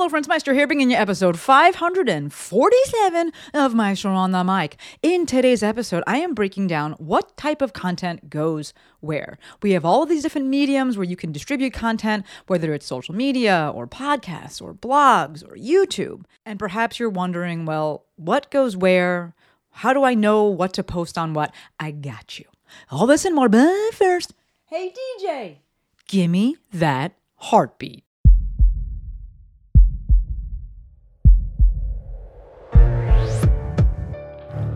Hello, friends. Maestro here, bringing you episode 547 of Maestro on the Mic. In today's episode, I am breaking down what type of content goes where. We have all of these different mediums where you can distribute content, whether it's social media or podcasts or blogs or YouTube. And perhaps you're wondering, well, what goes where? How do I know what to post on what? I got you. All this and more, but first, hey DJ, gimme that heartbeat.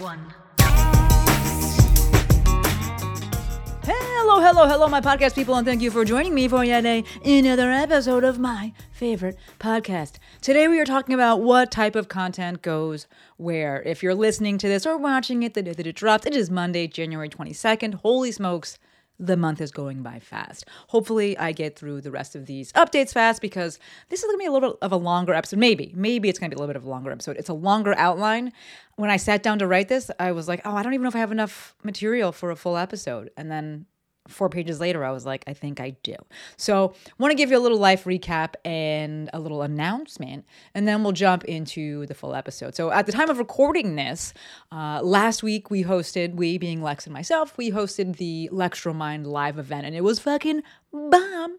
one. Hello, hello, hello, my podcast people, and thank you for joining me for yet another episode of my favorite podcast. Today we are talking about what type of content goes where. If you're listening to this or watching it the day that it dropped, it is Monday, January 22nd. Holy smokes, the month is going by fast. Hopefully, I get through the rest of these updates fast because this is going to be a little bit of a longer episode. Maybe, maybe it's going to be a little bit of a longer episode. It's a longer outline. When I sat down to write this, I was like, oh, I don't even know if I have enough material for a full episode. And then four pages later, I was like, I think I do. So, want to give you a little life recap and a little announcement, and then we'll jump into the full episode. So, at the time of recording this, uh, last week we hosted, we being Lex and myself, we hosted the Mind live event, and it was fucking bomb.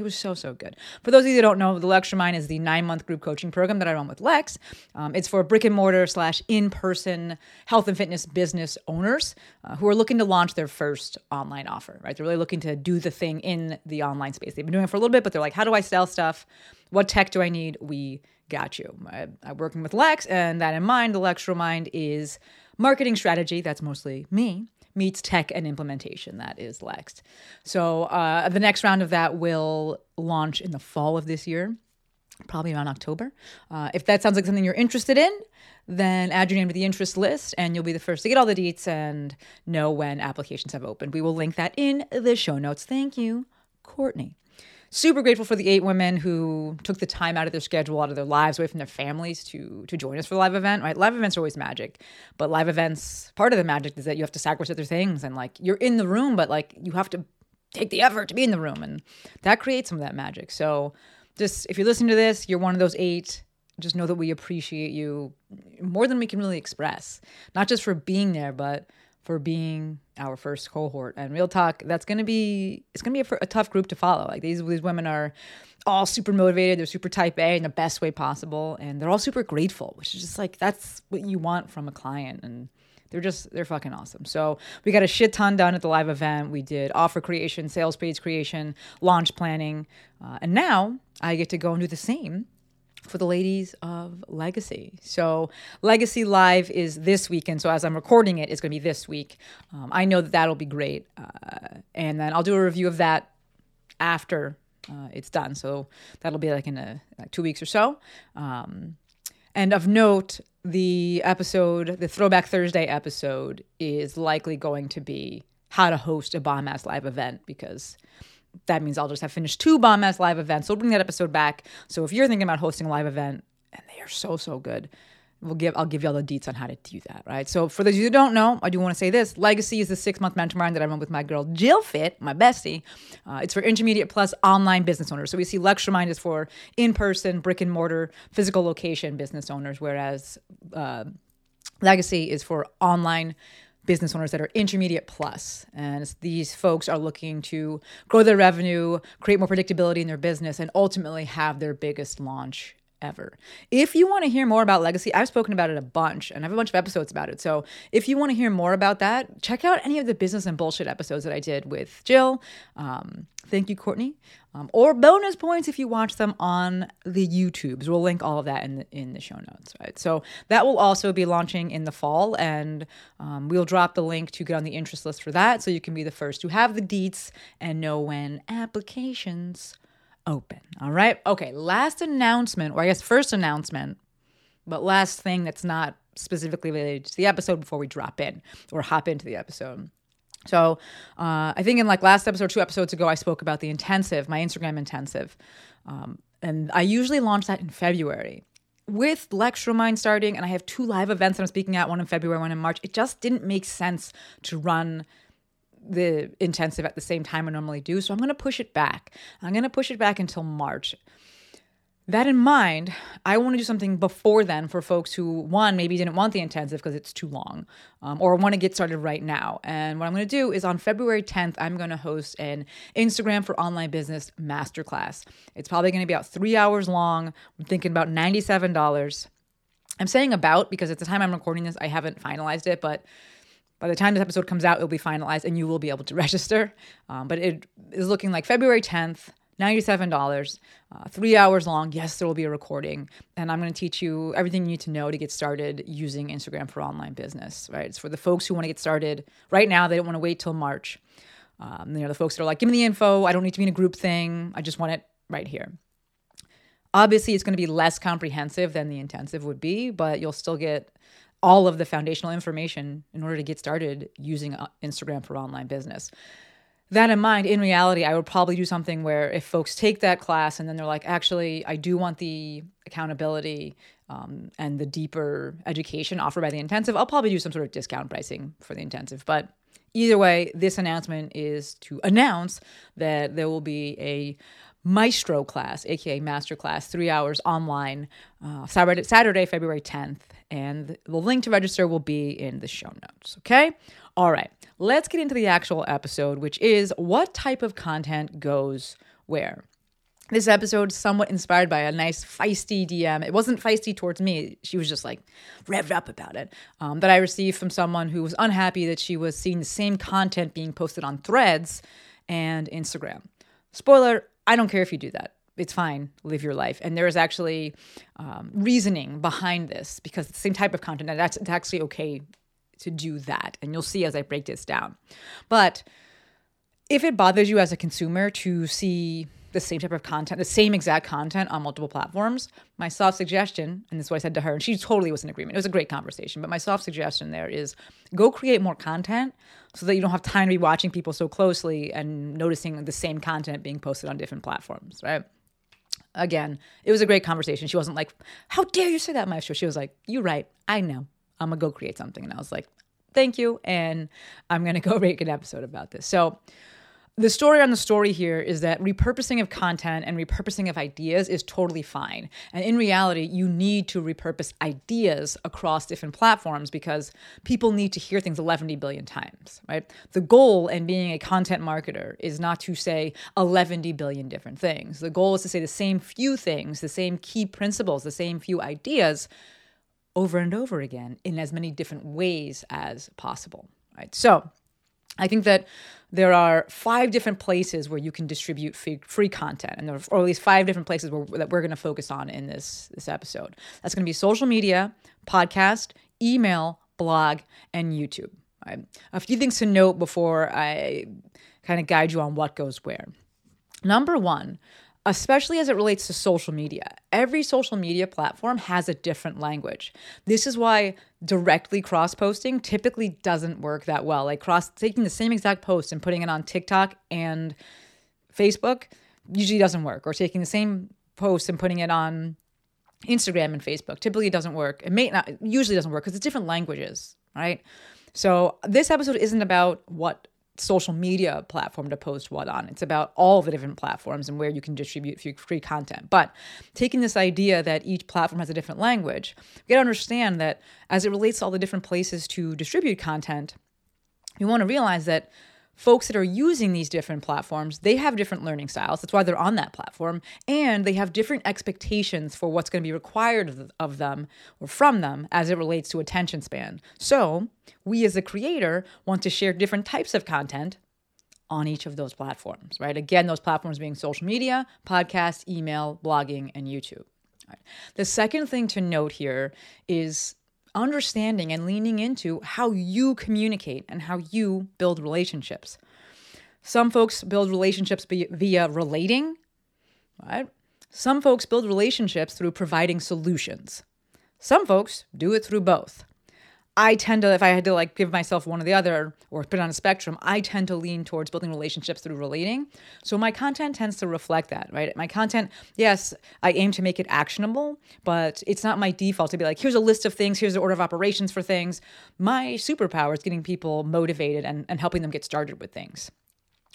It was so, so good. For those of you that don't know, the LextroMind is the nine month group coaching program that I run with Lex. Um, it's for brick and mortar slash in person health and fitness business owners uh, who are looking to launch their first online offer, right? They're really looking to do the thing in the online space. They've been doing it for a little bit, but they're like, how do I sell stuff? What tech do I need? We got you. I, I'm working with Lex, and that in mind, the LextroMind is marketing strategy. That's mostly me meets tech and implementation. That is Lex. So uh, the next round of that will launch in the fall of this year, probably around October. Uh, if that sounds like something you're interested in, then add your name to the interest list and you'll be the first to get all the deets and know when applications have opened. We will link that in the show notes. Thank you, Courtney. Super grateful for the eight women who took the time out of their schedule, out of their lives, away from their families to to join us for the live event. Right, live events are always magic, but live events part of the magic is that you have to sacrifice other things, and like you're in the room, but like you have to take the effort to be in the room, and that creates some of that magic. So, just if you're listening to this, you're one of those eight. Just know that we appreciate you more than we can really express, not just for being there, but for being our first cohort. And real talk, that's gonna be it's gonna be a, a, tough group to follow. Like these these women are all super motivated. They're super type A in the best way possible, and they're all super grateful, which is just like that's what you want from a client. And they're just they're fucking awesome. So we got a shit ton done at the live event. We did offer creation, sales page creation, launch planning, uh, and now I get to go and do the same for the ladies of Legacy. So, Legacy Live is this weekend. So, as I'm recording it, it's going to be this week. Um, I know that that'll be great. Uh, and then I'll do a review of that after uh, it's done. So, that'll be like in a, like two weeks or so. Um, and of note, the episode, the Throwback Thursday episode, is likely going to be how to host a bomb ass live event because that means I'll just have finished two bomb ass live events. So we'll bring that episode back. So if you're thinking about hosting a live event, and they are so so good, we'll give I'll give you all the deets on how to do that. Right. So for those of you who don't know, I do want to say this: Legacy is the six month mentor that I run with my girl Jill Fit, my bestie. Uh, it's for intermediate plus online business owners. So we see LextroMind is for in person, brick and mortar, physical location business owners, whereas uh, Legacy is for online business owners that are intermediate plus. And these folks are looking to grow their revenue, create more predictability in their business, and ultimately have their biggest launch ever. If you want to hear more about legacy, I've spoken about it a bunch and I have a bunch of episodes about it. So if you want to hear more about that, check out any of the business and bullshit episodes that I did with Jill. Um, thank you, Courtney. Um, or bonus points if you watch them on the YouTubes. We'll link all of that in the, in the show notes, right? So that will also be launching in the fall, and um, we'll drop the link to get on the interest list for that, so you can be the first to have the deets and know when applications open. All right. Okay. Last announcement, or I guess first announcement, but last thing that's not specifically related to the episode before we drop in or hop into the episode. So uh, I think in like last episode, two episodes ago, I spoke about the intensive, my Instagram intensive. Um, and I usually launch that in February. With LextroMind starting, and I have two live events that I'm speaking at, one in February, one in March, it just didn't make sense to run the intensive at the same time I normally do. So I'm going to push it back. I'm going to push it back until March. That in mind, I want to do something before then for folks who, one, maybe didn't want the intensive because it's too long, um, or want to get started right now. And what I'm going to do is on February 10th, I'm going to host an Instagram for online business masterclass. It's probably going to be about three hours long. I'm thinking about $97. I'm saying about because at the time I'm recording this, I haven't finalized it, but by the time this episode comes out, it'll be finalized and you will be able to register. Um, but it is looking like February 10th. $97, uh, three hours long. Yes, there will be a recording. And I'm going to teach you everything you need to know to get started using Instagram for online business, right? It's for the folks who want to get started right now. They don't want to wait till March. Um, you know, the folks that are like, give me the info. I don't need to be in a group thing. I just want it right here. Obviously, it's going to be less comprehensive than the intensive would be, but you'll still get all of the foundational information in order to get started using uh, Instagram for online business that in mind, in reality, I would probably do something where if folks take that class and then they're like, actually, I do want the accountability um, and the deeper education offered by the intensive, I'll probably do some sort of discount pricing for the intensive. But either way, this announcement is to announce that there will be a Maestro class, aka Master Class, three hours online, uh, Saturday, Saturday, February 10th. And the link to register will be in the show notes. Okay. All right. Let's get into the actual episode, which is what type of content goes where. This episode is somewhat inspired by a nice feisty DM. It wasn't feisty towards me. She was just like revved up about it. Um, that I received from someone who was unhappy that she was seeing the same content being posted on Threads and Instagram. Spoiler: I don't care if you do that. It's fine. Live your life. And there is actually um, reasoning behind this because the same type of content. And that's actually okay to do that. And you'll see as I break this down. But if it bothers you as a consumer to see the same type of content, the same exact content on multiple platforms, my soft suggestion, and this is what I said to her, and she totally was in agreement. It was a great conversation, but my soft suggestion there is go create more content so that you don't have time to be watching people so closely and noticing the same content being posted on different platforms, right? Again, it was a great conversation. She wasn't like, How dare you say that, Maestro? She was like, You're right. I know. I'm gonna go create something. And I was like, thank you. And I'm gonna go make an episode about this. So the story on the story here is that repurposing of content and repurposing of ideas is totally fine. And in reality, you need to repurpose ideas across different platforms because people need to hear things 11 billion times, right? The goal in being a content marketer is not to say 11 billion different things. The goal is to say the same few things, the same key principles, the same few ideas over and over again in as many different ways as possible. Right. So I think that there are five different places where you can distribute free, free content, and there are, or at least five different places where, that we're going to focus on in this this episode. That's going to be social media, podcast, email, blog, and YouTube. Right? A few things to note before I kind of guide you on what goes where. Number one, especially as it relates to social media. Every social media platform has a different language. This is why directly cross posting typically doesn't work that well. Like cross taking the same exact post and putting it on TikTok and Facebook usually doesn't work, or taking the same post and putting it on Instagram and Facebook typically doesn't work. It may not usually doesn't work because it's different languages, right? So this episode isn't about what social media platform to post what on. It's about all the different platforms and where you can distribute free content. But taking this idea that each platform has a different language, you gotta understand that as it relates to all the different places to distribute content, you want to realize that folks that are using these different platforms, they have different learning styles. That's why they're on that platform. And they have different expectations for what's going to be required of them or from them as it relates to attention span. So, we as a creator want to share different types of content on each of those platforms, right? Again, those platforms being social media, podcast, email, blogging, and YouTube. Right. The second thing to note here is understanding and leaning into how you communicate and how you build relationships. Some folks build relationships via relating, right? Some folks build relationships through providing solutions. Some folks do it through both. I tend to, if I had to like give myself one or the other or put it on a spectrum, I tend to lean towards building relationships through relating. So my content tends to reflect that, right? My content, yes, I aim to make it actionable, but it's not my default to be like, here's a list of things, here's the order of operations for things. My superpower is getting people motivated and, and helping them get started with things.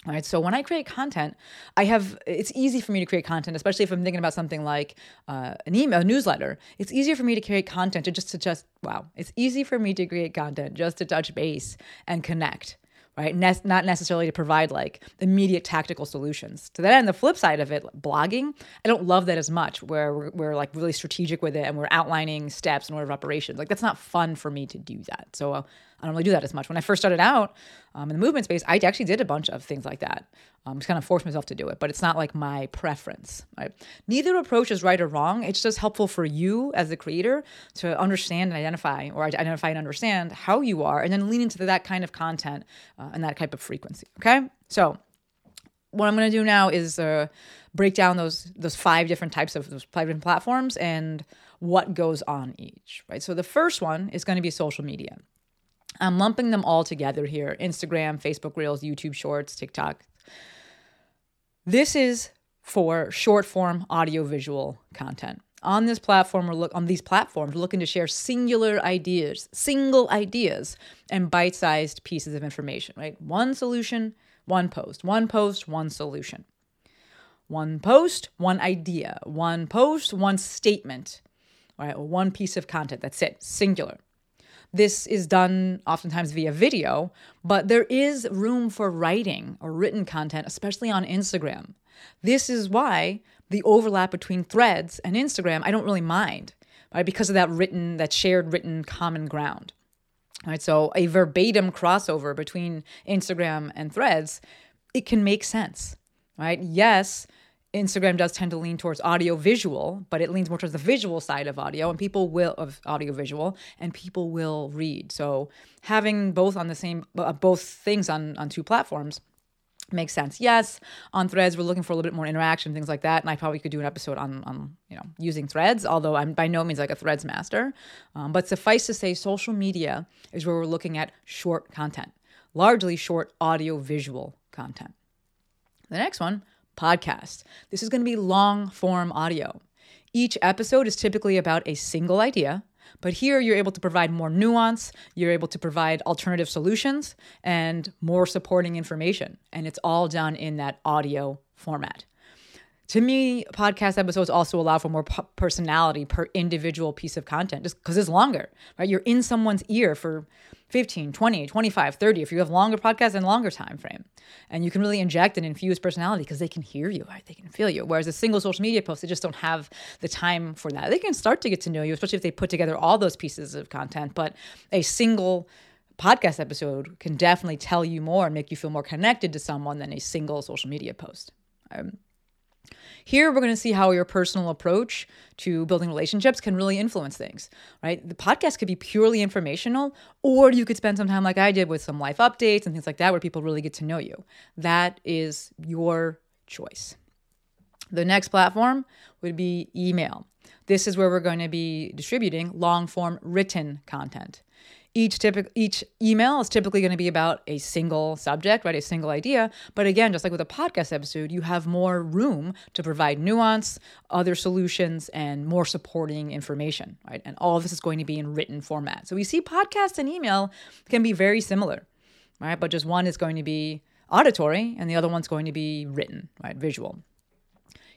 All right. So when I create content, I have it's easy for me to create content, especially if I'm thinking about something like uh, an email, a newsletter. It's easier for me to create content to just to just wow. It's easy for me to create content just to touch base and connect right? Ne- not necessarily to provide like immediate tactical solutions. To that end, the flip side of it, blogging, I don't love that as much, where we're, we're, like really strategic with it and we're outlining steps and order of operations. Like that's not fun for me to do that. So uh, I don't really do that as much. When I first started out um, in the movement space, I actually did a bunch of things like that. Um, just kind of forced myself to do it, but it's not like my preference. Right? Neither approach is right or wrong. It's just helpful for you as the creator to understand and identify, or identify and understand how you are, and then lean into that kind of content uh, and that type of frequency. Okay, so what I'm going to do now is uh, break down those those five different types of those five different platforms and what goes on each. Right. So the first one is going to be social media. I'm lumping them all together here Instagram, Facebook Reels, YouTube Shorts, TikTok. This is for short form audio visual content. On this platform, we're look on these platforms, we're looking to share singular ideas, single ideas, and bite-sized pieces of information, right? One solution, one post, one post, one solution. One post, one idea, one post, one statement, right? One piece of content. That's it, singular. This is done oftentimes via video, but there is room for writing or written content, especially on Instagram. This is why the overlap between threads and Instagram, I don't really mind, right? Because of that written, that shared written common ground. Right, so a verbatim crossover between Instagram and threads, it can make sense, right? Yes, Instagram does tend to lean towards audio visual, but it leans more towards the visual side of audio and people will of audio visual and people will read. So having both on the same uh, both things on on two platforms makes sense. Yes, on threads we're looking for a little bit more interaction, things like that, and I probably could do an episode on on you know using threads. Although I'm by no means like a threads master, um, but suffice to say, social media is where we're looking at short content, largely short audio visual content. The next one podcast. This is going to be long form audio. Each episode is typically about a single idea, but here you're able to provide more nuance, you're able to provide alternative solutions, and more supporting information. And it's all done in that audio format. To me, podcast episodes also allow for more personality per individual piece of content just because it's longer, right? You're in someone's ear for 15, 20, 25, 30 if you have longer podcasts and longer time frame. And you can really inject and infuse personality because they can hear you, right? They can feel you. Whereas a single social media post, they just don't have the time for that. They can start to get to know you, especially if they put together all those pieces of content, but a single podcast episode can definitely tell you more and make you feel more connected to someone than a single social media post. Um, here, we're going to see how your personal approach to building relationships can really influence things, right? The podcast could be purely informational, or you could spend some time like I did with some life updates and things like that where people really get to know you. That is your choice. The next platform would be email. This is where we're going to be distributing long form written content. Each typical each email is typically going to be about a single subject, right? A single idea. But again, just like with a podcast episode, you have more room to provide nuance, other solutions, and more supporting information, right? And all of this is going to be in written format. So we see podcast and email can be very similar, right? But just one is going to be auditory and the other one's going to be written, right? Visual.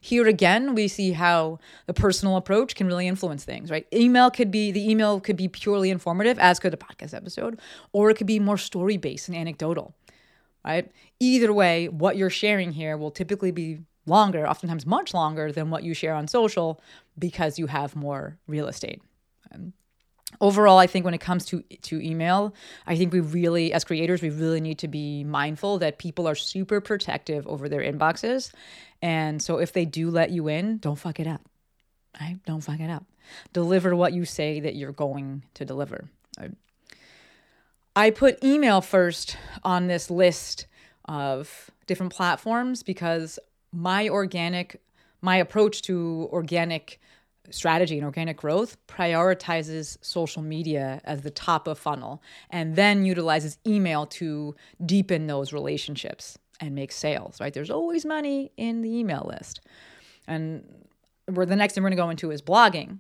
Here again, we see how the personal approach can really influence things, right? Email could be the email could be purely informative, as could a podcast episode, or it could be more story based and anecdotal, right? Either way, what you're sharing here will typically be longer, oftentimes much longer than what you share on social because you have more real estate. Overall i think when it comes to to email i think we really as creators we really need to be mindful that people are super protective over their inboxes and so if they do let you in, don't fuck it up. Right? Don't fuck it up. Deliver what you say that you're going to deliver. I put email first on this list of different platforms because my organic my approach to organic strategy and organic growth prioritizes social media as the top of funnel and then utilizes email to deepen those relationships and make sales, right? There's always money in the email list. And where the next thing we're going to go into is blogging.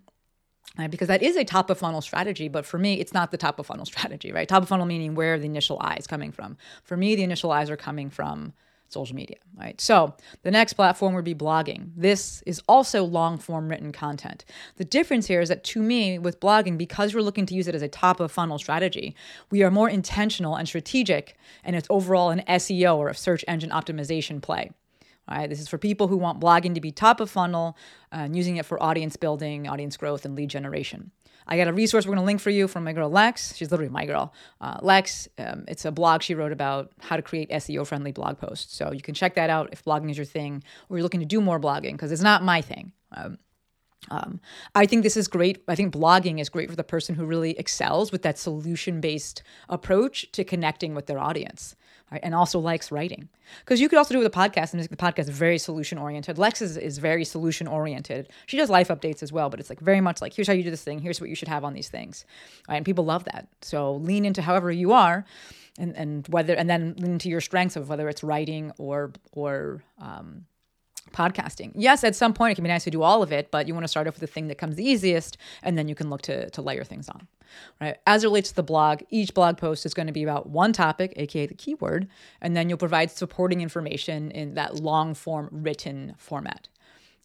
Right? Because that is a top of funnel strategy, but for me, it's not the top of funnel strategy, right? Top of funnel meaning where the initial eyes coming from? For me, the initial eyes are coming from social media, right? So the next platform would be blogging. This is also long form written content. The difference here is that to me, with blogging, because we're looking to use it as a top of funnel strategy, we are more intentional and strategic, and it's overall an SEO or a search engine optimization play. Right? This is for people who want blogging to be top of funnel uh, and using it for audience building, audience growth, and lead generation. I got a resource we're going to link for you from my girl Lex. She's literally my girl. Uh, Lex, um, it's a blog she wrote about how to create SEO friendly blog posts. So you can check that out if blogging is your thing or you're looking to do more blogging because it's not my thing. Um, um, I think this is great. I think blogging is great for the person who really excels with that solution based approach to connecting with their audience right? and also likes writing. Because you could also do it with a podcast and the podcast is very solution oriented. Lex is, is very solution oriented. She does life updates as well, but it's like very much like, here's how you do this thing, here's what you should have on these things. Right? And people love that. So lean into however you are and, and whether and then lean into your strengths of whether it's writing or or um, podcasting. Yes, at some point it can be nice to do all of it, but you want to start off with the thing that comes the easiest, and then you can look to, to layer things on. Right. As it relates to the blog, each blog post is going to be about one topic, aka the keyword, and then you'll provide supporting information in that long form written format.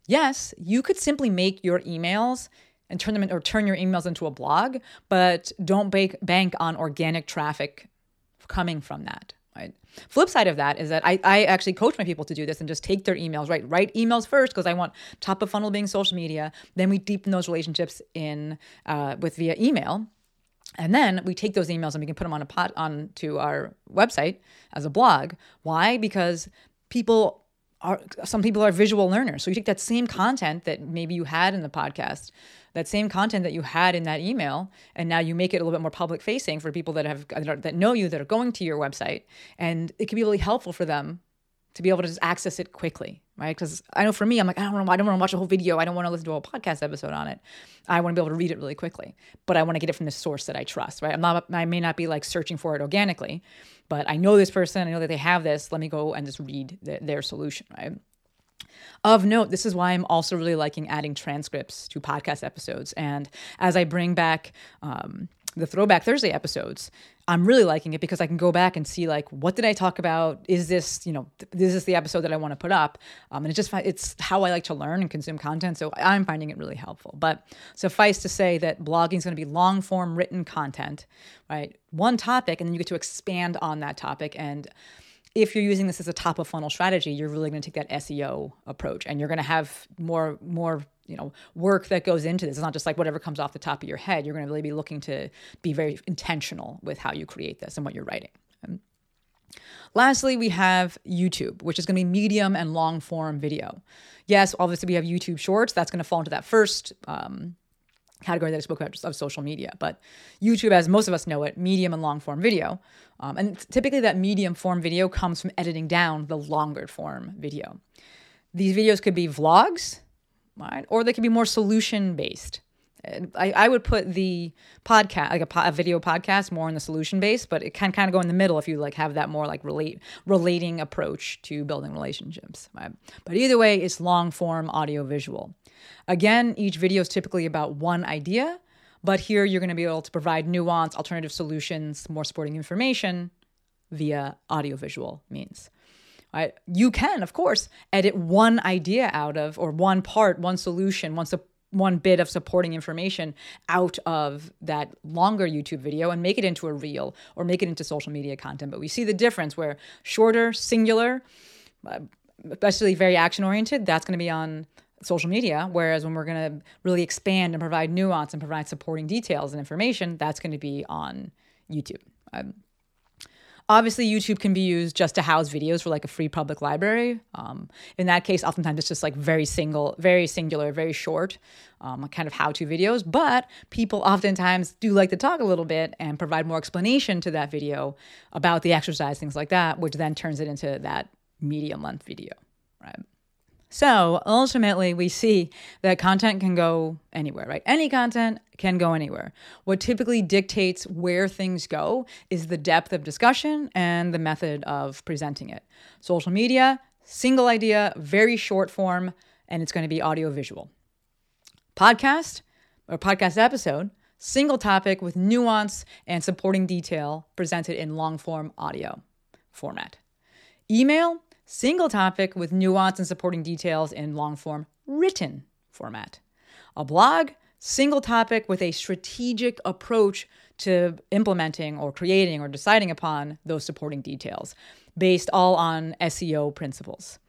Yes, you could simply make your emails and turn them in, or turn your emails into a blog, but don't bank bank on organic traffic coming from that. Right. Flip side of that is that I, I actually coach my people to do this and just take their emails, right? Write emails first because I want top of funnel being social media. Then we deepen those relationships in uh, with via email. And then we take those emails and we can put them on a pot onto our website as a blog. Why? Because people are some people are visual learners. So you take that same content that maybe you had in the podcast that same content that you had in that email and now you make it a little bit more public facing for people that have that know you that are going to your website and it can be really helpful for them to be able to just access it quickly right? Because i know for me i'm like i don't want to watch a whole video. I don't want to listen to a whole podcast episode on it. I want to be able to read it really quickly but i want to get it from the source that i trust right? I'm not i may not be like searching for it organically but i know this person i know that they have this. Let me go and just read the, their solution right? Of note, this is why I'm also really liking adding transcripts to podcast episodes. And as I bring back um, the Throwback Thursday episodes, I'm really liking it because I can go back and see like what did I talk about? Is this you know this is this the episode that I want to put up? Um, and it just it's how I like to learn and consume content. So I'm finding it really helpful. But suffice to say that blogging is going to be long form written content, right? One topic, and then you get to expand on that topic and if you're using this as a top of funnel strategy, you're really going to take that SEO approach and you're going to have more more you know work that goes into this. It's not just like whatever comes off the top of your head. You're going to really be looking to be very intentional with how you create this and what you're writing. And lastly, we have YouTube, which is going to be medium and long form video. Yes, obviously we have YouTube Shorts. That's going to fall into that first um, category that I spoke about of social media. But YouTube, as most of us know it, medium and long form video. Um, and typically that medium form video comes from editing down the longer form video. These videos could be vlogs, right? Or they could be more solution based. I, I would put the podcast, like a, a, video podcast, more in the solution base, but it can kind of go in the middle if you like have that more like relate relating approach to building relationships. Right? But either way, it's long form audio visual. Again, each video is typically about one idea, but here you're going to be able to provide nuance, alternative solutions, more supporting information via audiovisual means. Right? You can, of course, edit one idea out of, or one part, one solution, one, su- one bit of supporting information out of that longer YouTube video and make it into a reel or make it into social media content. But we see the difference where shorter, singular, uh, especially very action oriented, that's going to be on social media. Whereas when we're going to really expand and provide nuance and provide supporting details and information, that's going to be on YouTube. Um, obviously, YouTube can be used just to house videos for like a free public library. Um, in that case, oftentimes it's just like very single, very singular, very short, um, kind of how to videos. But people oftentimes do like to talk a little bit and provide more explanation to that video about the exercise, things like that, which then turns it into that medium length video, right? So ultimately, we see that content can go anywhere, right? Any content can go anywhere. What typically dictates where things go is the depth of discussion and the method of presenting it. Social media, single idea, very short form, and it's going to be audio visual. Podcast or podcast episode, single topic with nuance and supporting detail presented in long form audio format. Email, single topic with nuance and supporting details in long form written format. A blog, single topic with a strategic approach to implementing or creating or deciding upon those supporting details based all on SEO principles.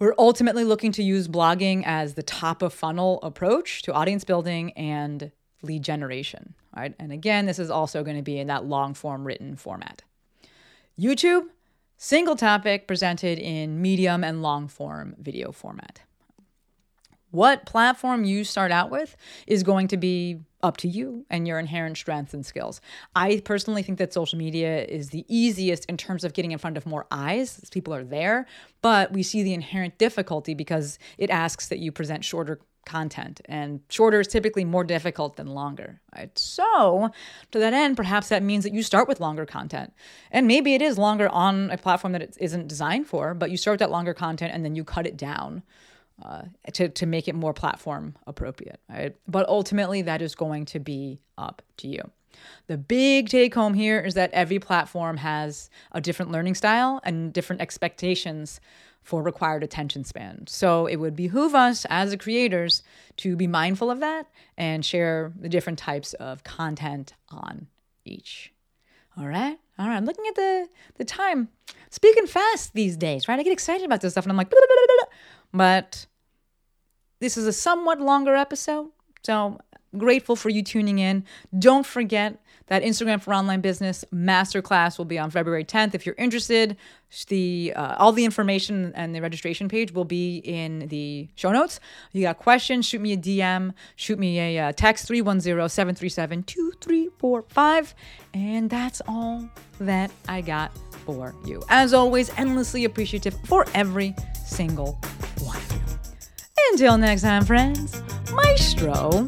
We're ultimately looking to use blogging as the top of funnel approach to audience building and lead generation, right? And again, this is also going to be in that long form written format. YouTube, single topic presented in medium and long form video format. What platform you start out with is going to be up to you and your inherent strengths and skills. I personally think that social media is the easiest in terms of getting in front of more eyes. People are there, but we see the inherent difficulty because it asks that you present shorter content and shorter is typically more difficult than longer right so to that end perhaps that means that you start with longer content and maybe it is longer on a platform that it isn't designed for but you start with that longer content and then you cut it down uh, to, to make it more platform appropriate, right? But ultimately, that is going to be up to you. The big take home here is that every platform has a different learning style and different expectations for required attention span. So it would behoove us as the creators to be mindful of that and share the different types of content on each. All right. All right. I'm looking at the the time. Speaking fast these days, right? I get excited about this stuff and I'm like, but this is a somewhat longer episode. So grateful for you tuning in. Don't forget that Instagram for Online Business Masterclass will be on February 10th. If you're interested, the uh, all the information and the registration page will be in the show notes. You got questions, shoot me a DM, shoot me a uh, text 310-737-2345 and that's all that I got for you. As always, endlessly appreciative for every single one of you. Until next time, friends, Maestro